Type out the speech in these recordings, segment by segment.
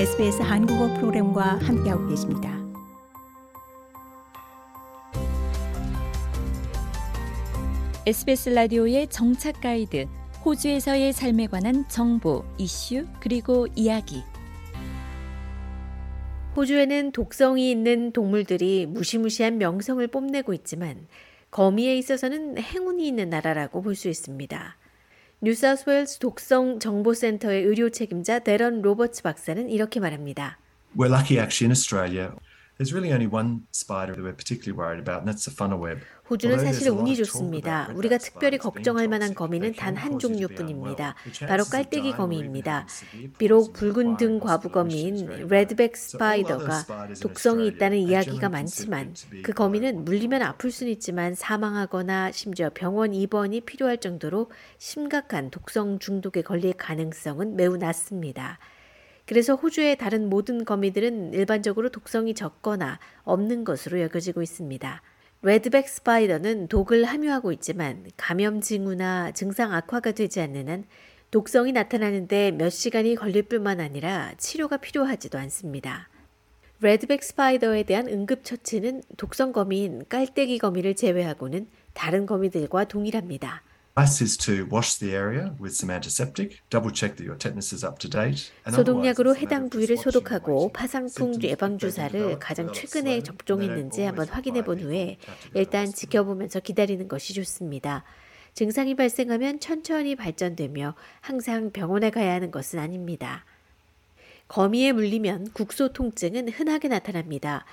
SBS 한국어 프로그램과 함께하고 계십니다. SBS 라디오의 정착 가이드, 호주에서의 삶에 관한 정보, 이슈, 그리고 이야기. 호주에는 독성이 있는 동물들이 무시무시한 명성을 뽐내고 있지만 거미에 있어서는 행운이 있는 나라라고 볼 수 있습니다. 뉴사우스웨일스 독성 정보센터의 의료 책임자 데런 로버츠 박사는 이렇게 말합니다. We're lucky actually in Australia. There's really only one spider that we're particularly worried about, and that's the funnel web. 호주는 사실 운이 좋습니다. 우리가 특별히 걱정할 만한 거미는 단 한 종류뿐입니다. 바로 깔때기 거미입니다. 비록 붉은 등 과부거미인 redback spider가 독성이 있다는 이야기가 많지만 그 거미는 물리면 아플 수는 있지만 사망하거나 심지어 병원 입원이 필요할 정도로 심각한 독성 중독에 걸릴 가능성은 매우 낮습니다. 그래서 호주의 다른 모든 거미들은 일반적으로 독성이 적거나 없는 것으로 여겨지고 있습니다. 레드백 스파이더는 독을 함유하고 있지만 감염 징후나 증상 악화가 되지 않는 한 독성이 나타나는데 몇 시간이 걸릴 뿐만 아니라 치료가 필요하지도 않습니다. 레드백 스파이더에 대한 응급처치는 독성 거미인 깔때기 거미를 제외하고는 다른 거미들과 동일합니다. Advice is to wash the area with some antiseptic, double check that your tetanus is up to date. and 소독약으로 해당 부위를 소독하고. 파상풍 예방 주사를 가장 최근에. 접종했는지 한번 확인해 본 후에 일단 지켜보면서 기다리는 것이 좋습니다. 증상이 발생하면 천천히 발전되며 항상 병원에 가야 하는 것은 아닙니다. 거미에 물리면 국소 통증은 흔하게 나타납니다.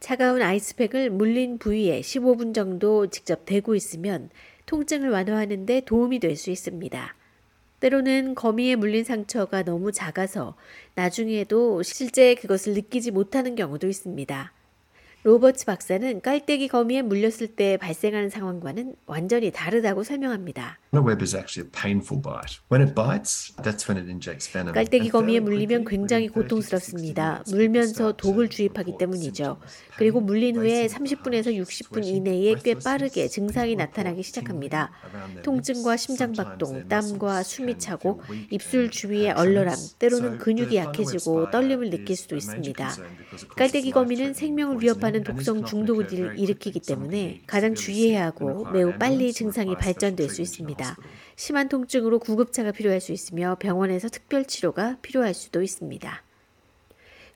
차가운 아이스팩을 물린 부위에 15분 정도 직접 대고 있으면 통증을 완화하는 데 도움이 될 수 있습니다. 때로는 거미에 물린 상처가 너무 작아서 나중에도 실제 그것을 느끼지 못하는 경우도 있습니다. 로버츠 박사는 깔때기 거미에 물렸을 때 발생하는 상황과는 완전히 다르다고 설명합니다. A web is actually a painful bite. When it bites, that's when it injects venom. 깔때기 거미에 물리면 굉장히 within 30 to 60 고통스럽습니다. 물면서 독을 주입하기 때문이죠. 그리고 물린 후에 racing of the 30분에서 heart, 60분 sweating, 이내에 꽤 빠르게 증상이 나타나기 시작합니다. 통증과. 심장박동, 땀과 숨이 차고 입술 have 얼얼함. 때로는 근육이 약해지고 떨림을 느낄 수도 있습니다. 깔때기 거미는 생명을 위협하는 독성 중독을 일으키기 때문에 가장 주의해야 하고 매우 빨리 증상이 발전될 수 in 있습니다. 심한 통증으로 구급차가 필요할 수 있으며 병원에서 특별 치료가 필요할 수도 있습니다.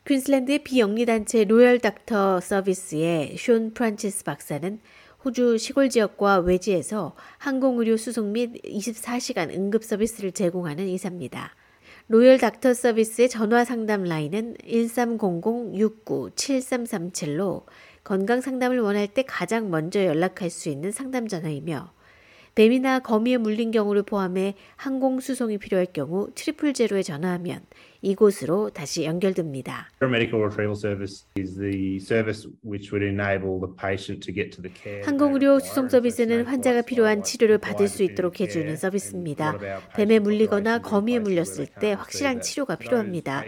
퀸슬랜드의 비영리단체 Royal Doctor Service의 쇼 프란치스 박사는 호주 시골 지역과 외지에서 항공의료 수송 및 24시간 응급 서비스를 제공하는 의사입니다. Royal Doctor Service의 전화 상담 라인은 1300-69-7337로 건강 상담을 원할 때 가장 먼저 연락할 수 있는 상담 전화이며 뱀이나 거미에 물린 경우를 포함해 항공 수송이 필요할 경우 triple zero에 전화하면 이곳으로 다시 연결됩니다. Paramedical retrieval service is the service which would enable the patient to get to the care. 항공의료 수송 서비스는 환자가 필요한 치료를 받을 수 있도록 해주는 서비스입니다. 뱀에 물리거나 거미에 물렸을 때 확실한 치료가 필요합니다.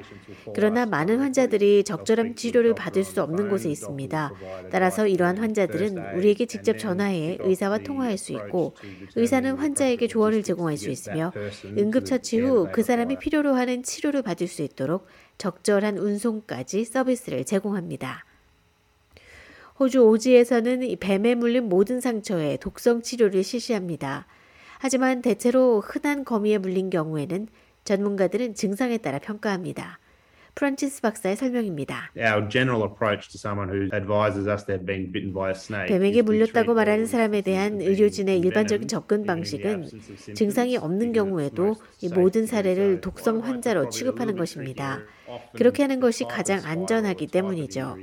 그러나 많은 환자들이 적절한 치료를 받을 수 없는 곳에 있습니다. 따라서 이러한 환자들은 우리에게 직접 전화해 의사와 통화할 수 있고 의사는 환자에게 조언을 제공할 수 있으며 응급처치 후 그 사람이 필요로 하는 치료를 받을 수 있도록 적절한 운송까지 서비스를 제공합니다. 호주 오지에서는 이 뱀에 물린 모든 상처에 독성 치료를 실시합니다. 하지만 대체로 흔한 거미에 물린 경우에는 전문가들은 증상에 따라 평가합니다. 프란치스 박사의 설명입니다. Our general approach to someone who advises us they've been bitten by a snake. 뱀에게 물렸다고 말하는 사람에 대한 의료진의 일반적인 접근 방식은 증상이 없는 경우에도 모든 사례를. 독성 환자로 취급하는 것입니다. 그렇게 하는 것이 가장 안전하기 때문이죠.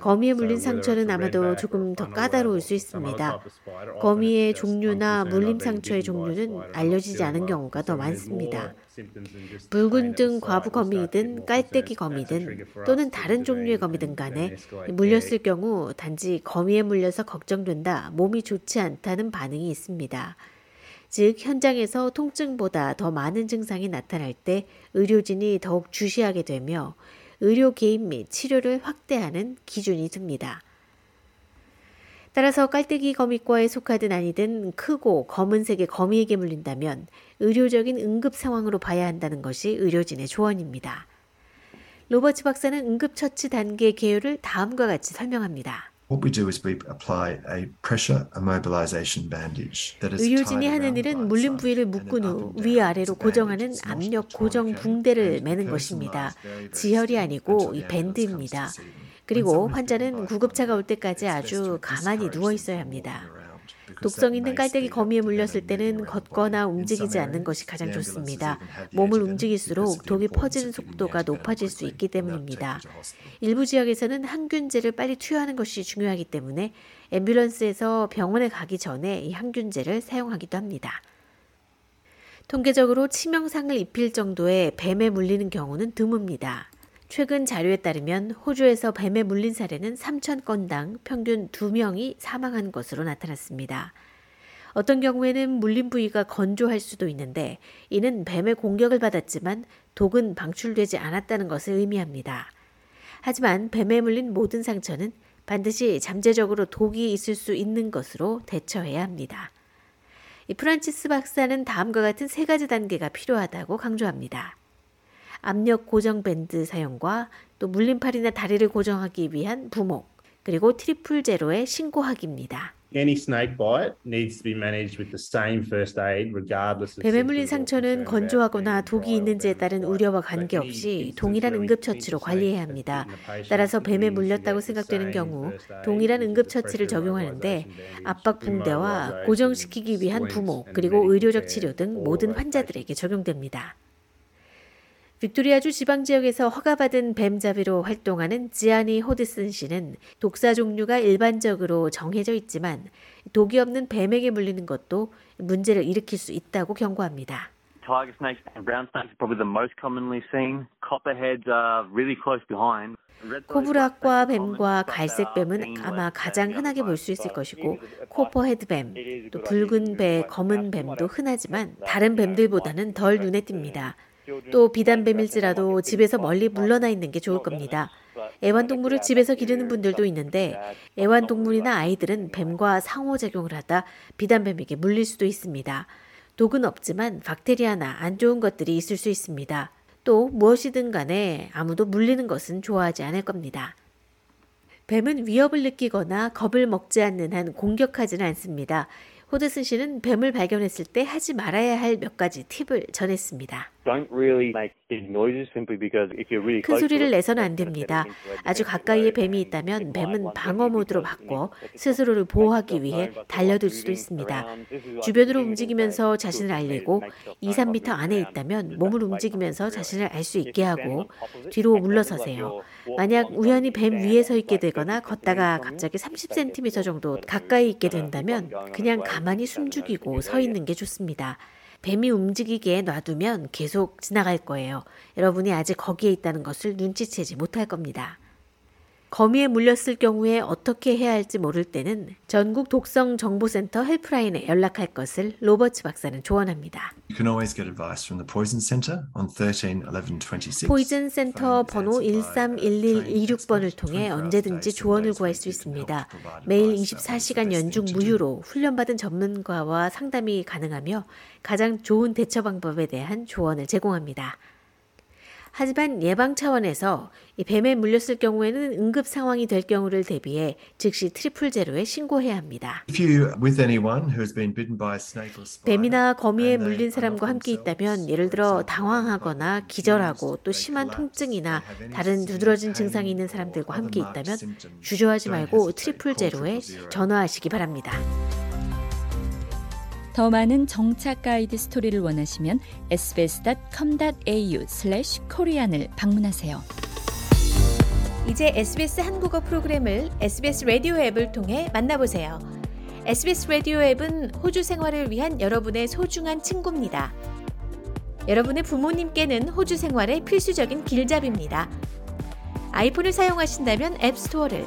거미에 물린 상처는 아마도 조금 더 까다로울 수 있습니다. 거미의 종류나 물림 상처의 종류는 알려지지 않은. 경우가 더 많습니다. 붉은 등. 과부 거미든 깔때기 거미든 또는 다른 종류의 거미든 간에 물렸을. 경우 단지 거미에 물려서 걱정된다, 몸이 좋지 않다는 반응이 있습니다. 즉, 현장에서 통증보다 더 많은 증상이 나타날 때 의료진이 더욱 주시하게 되며 의료 개입 및 치료를 확대하는 기준이 듭니다. 따라서 깔때기 거미과에 속하든 아니든 크고 검은색의 거미에게 물린다면 의료적인 응급 상황으로 봐야 한다는 것이 의료진의 조언입니다. 로버츠 박사는 응급처치 단계 개요를 다음과 같이 설명합니다. What we do is we apply a pressure immobilization bandage that is 의료진이 하는 일은 물린 부위를 묶은 후. 위아래로. 고정하는 압력 고정. 붕대를 매는 것입니다. 지혈이 아니고 이 밴드입니다. 그리고 환자는 구급차가 올 때까지 아주 가만히 누워 있어야 합니다. 독성 있는 깔때기 거미에 물렸을 때는 걷거나 움직이지 않는 것이 가장 좋습니다. 몸을 움직일수록 독이 퍼지는 속도가 높아질 수 있기 때문입니다. 일부 지역에서는 항균제를 빨리 투여하는 것이 중요하기 때문에 앰뷸런스에서 병원에 가기 전에 이 항균제를 사용하기도 합니다. 통계적으로 치명상을 입힐 정도의 뱀에 물리는 경우는 드뭅니다. 최근 자료에 따르면 호주에서 뱀에 물린 사례는 3,000건당 평균 2명이 사망한 것으로 나타났습니다. 어떤 경우에는 물린 부위가 건조할 수도 있는데 이는 뱀의 공격을 받았지만 독은 방출되지 않았다는 것을 의미합니다. 하지만 뱀에 물린 모든 상처는 반드시 잠재적으로 독이 있을 수 있는 것으로 대처해야 합니다. 이 프란치스 박사는 다음과 같은 세 가지 단계가 필요하다고 강조합니다. 압력 고정 밴드 사용과 또 물린 팔이나 다리를 고정하기 위한 부목, 그리고 triple zero에 신고하기입니다. Any snake bite needs to be managed with the same first aid regardless of 뱀에 물린 상처는 건조하거나 독이 있는지에 따른. 우려와 관계없이 동일한 응급 처치로 think the 관리해야 합니다. 따라서 뱀에 물렸다고 생각되는 경우 동일한 응급 처치를 pressure 적용하는데 압박 붕대와 고정시키기 위한 부목 그리고 의료적 치료 등 모든 환자들에게 적용됩니다. 빅토리아주 지방 지역에서 허가받은 뱀잡이로 활동하는 지아니 호드슨 씨는 독사 종류가 일반적으로 정해져 있지만 독이 없는 뱀에게 물리는 것도 문제를 일으킬 수 있다고 경고합니다. Tiger snakes and brown snakes are probably the most commonly seen. Copperheads are really close behind. 코브라과 뱀과 갈색뱀은 아마 가장 흔하게 볼 수 있을 것이고 코퍼헤드뱀, 또 붉은 배, 검은 뱀도 흔하지만 다른 뱀들보다는 덜 눈에 띕니다. 또 비단뱀일지라도 집에서 멀리 물러나 있는 게 좋을 겁니다. 애완동물을 집에서 기르는 분들도 있는데 애완동물이나 아이들은 뱀과 상호작용을 하다 비단뱀에게 물릴 수도 있습니다. 독은 없지만 박테리아나 안 좋은 것들이 있을 수 있습니다. 또 무엇이든 간에 아무도 물리는 것은 좋아하지 않을 겁니다. 뱀은 위협을 느끼거나 겁을 먹지 않는 한 공격하지는 않습니다. 호드슨 씨는 뱀을 발견했을 때 하지 말아야 할 몇 가지 팁을 전했습니다. Don't really make big noises simply because if you're really 큰 소리를 내서는 안 됩니다. 아주 가까이에 뱀이 있다면 뱀은 방어 모드로 바꿔 스스로를 보호하기 위해 달려들 수도 있습니다. 주변으로 움직이면서. 자신을 알리고 yourself 2, known by 3m moving 안에 around. 있다면 몸을 움직이면서. 자신을 알 수 있게 하고 뒤로 물러서세요. 만약 우연히 뱀 위에 서 있게 되거나 30 걷다가 갑자기 from you, 30cm 정도 가까이 있게 된다면 그냥 way, 가만히 숨죽이고 서 있는 게 좋습니다. 뱀이 움직이게 놔두면 계속 지나갈 거예요. 여러분이 아직 거기에 있다는 것을 눈치채지 못할 겁니다. 거미에 물렸을 경우에 어떻게 해야 할지 모를 때는 전국 독성 정보센터 helpline에 연락할 것을 로버츠 박사는 조언합니다. You can always get advice from the Poison Centre on 13 11 26. Poison 센터 번호 is answered by a trained 131126번을 expert 통해 24 hours a 언제든지 조언을 구할 수 있습니다. 매일 advice about what's the 24시간 best 연중. 무료로 훈련받은 전문가와 상담이 가능하며 가장 좋은 대처 방법에 대한 조언을 제공합니다. 하지만 예방 차원에서 이 뱀에 물렸을 경우에는 응급 상황이 될 경우를 대비해 즉시 Triple Zero에 신고해야 합니다. If you with anyone who has been bitten by a snake or spider, 뱀이나 거미에 물린 사람과 함께 있다면 예를 들어 당황하거나 기절하고 또 심한 통증이나 다른 두드러진 증상이 있는 사람들과 함께 있다면 주저하지 말고 Triple Zero에. 전화하시기 바랍니다. 더 많은 정착 가이드 스토리를 원하시면 sbs.com.au/korean을 방문하세요. 이제 SBS 한국어 프로그램을 SBS 라디오 앱을 통해 만나보세요. SBS 라디오 앱은 호주 생활을 위한 여러분의 소중한 친구입니다. 여러분의 부모님께는 호주 생활의 필수적인 길잡이입니다. 아이폰을 사용하신다면 앱스토어를,